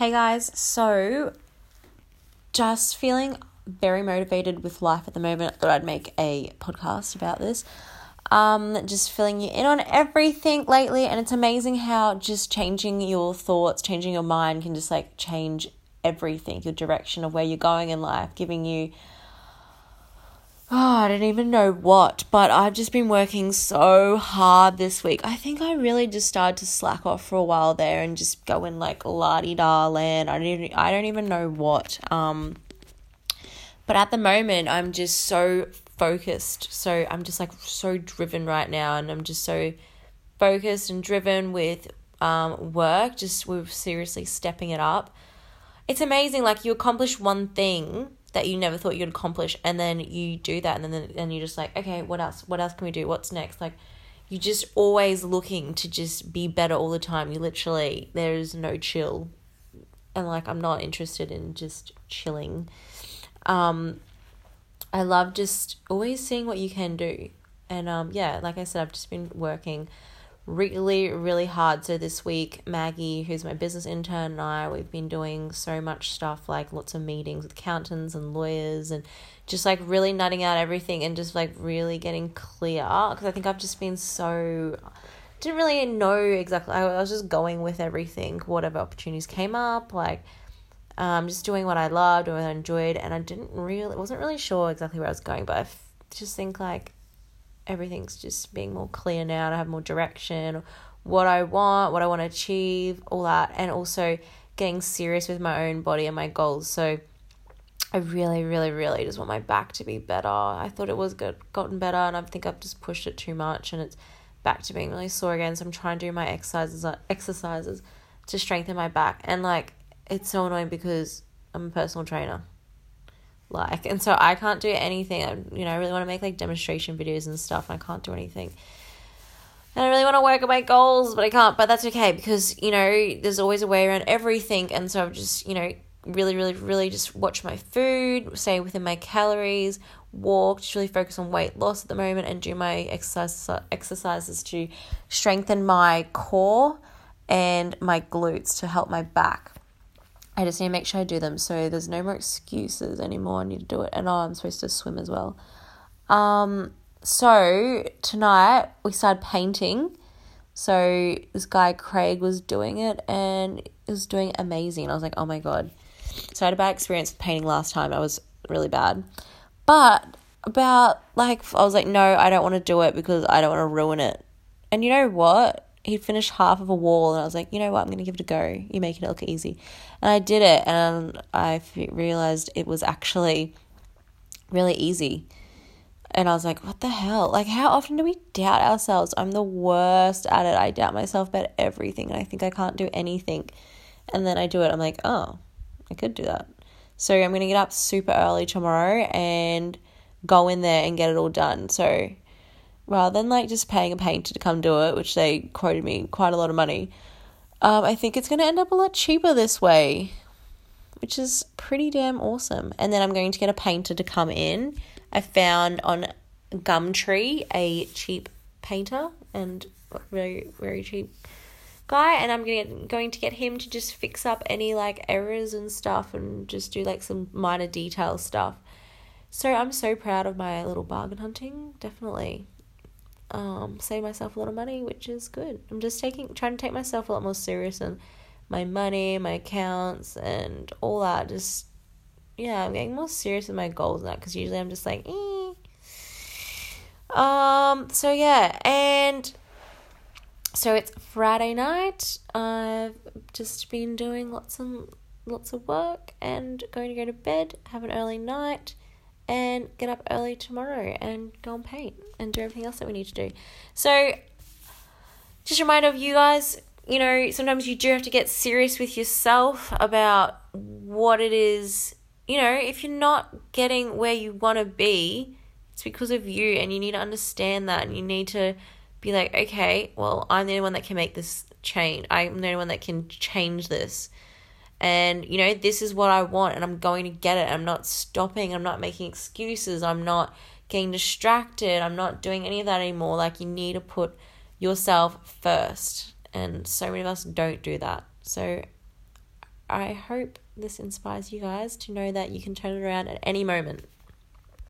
Hey guys, so just feeling very motivated with life at the moment. I thought I'd make a podcast about this. Um, just filling you in on everything lately, and it's amazing how just changing your thoughts, changing your mind can just like change everything, your direction of where you're going in life, giving you Oh, I don't even know what, but I've just been working so hard this week. I think I really just started to slack off for a while there and just go in like la di da land. I don't even, I don't even know what. Um, but at the moment, I'm just so focused. So I'm just like so driven right now, and I'm just so focused and driven with um work. Just with seriously stepping it up. It's amazing. Like you accomplish one thing that you never thought you'd accomplish and then you do that and then and you're just like okay what else what else can we do? What's next? Like you're just always looking to just be better all the time. You literally there's no chill. And like i'm not interested in just chilling. Um i love just always seeing what you can do. And um yeah like i said i've just been working really, really hard. So this week, Maggie, who's my business intern, and I, we've been doing so much stuff, like lots of meetings with accountants and lawyers, and just like really nutting out everything and just like really getting clear. Because I think I've just been so didn't really know exactly. I was just going with everything, whatever opportunities came up, like um, just doing what I loved or what I enjoyed, and I didn't really wasn't really sure exactly where I was going, but I f- just think like everything's just being more clear now. I have more direction, what I want, what I want to achieve, all that, and also getting serious with my own body and my goals. So I really, really, really just want my back to be better. I thought it was good, gotten better, and I think I've just pushed it too much, and it's back to being really sore again. So I'm trying to do my exercises, uh, exercises to strengthen my back, and like it's so annoying because I'm a personal trainer like and so i can't do anything. I, you know i really want to make like demonstration videos and stuff and i can't do anything. And i really want to work on my goals but i can't but that's okay because you know there's always a way around everything and so i've just you know really really really just watch my food stay within my calories walk just really focus on weight loss at the moment and do my exercise exercises to strengthen my core and my glutes to help my back I just need to make sure I do them so there's no more excuses anymore. I need to do it. And oh, I'm supposed to swim as well. Um, so tonight we started painting. So this guy Craig was doing it and it was doing amazing. I was like, oh my god. So I had a bad experience with painting last time. I was really bad. But about like I was like, no, I don't want to do it because I don't want to ruin it. And you know what? He finished half of a wall and I was like, you know what, I'm going to give it a go. You make it look easy. And I did it and I realized it was actually really easy. And I was like, what the hell? Like, how often do we doubt ourselves? I'm the worst at it. I doubt myself about everything and I think I can't do anything. And then I do it. I'm like, oh, I could do that. So I'm going to get up super early tomorrow and go in there and get it all done. So rather than like just paying a painter to come do it, which they quoted me quite a lot of money, um, I think it's going to end up a lot cheaper this way, which is pretty damn awesome. And then I'm going to get a painter to come in. I found on Gumtree a cheap painter and very, very cheap guy and I'm going going to get him to just fix up any like errors and stuff and just do like some minor detail stuff. So I'm so proud of my little bargain hunting, definitely um, save myself a lot of money, which is good. I'm just taking trying to take myself a lot more serious and my money, my accounts, and all that. Just yeah, I'm getting more serious with my goals now because usually I'm just like, eh. um. So yeah, and so it's Friday night. I've just been doing lots and lots of work and going to go to bed, have an early night and get up early tomorrow and go and paint and do everything else that we need to do. So, just a reminder of you guys, you know, sometimes you do have to get serious with yourself about what it is. You know, if you're not getting where you want to be, it's because of you, and you need to understand that, and you need to be like, okay, well, I'm the only one that can make this change. I'm the only one that can change this and you know this is what i want and i'm going to get it. I'm not stopping. I'm not making excuses. I'm not getting distracted. I'm not doing any of that anymore. Like you need to put yourself first. And so many of us don't do that. So I hope this inspires you guys to know that you can turn it around at any moment.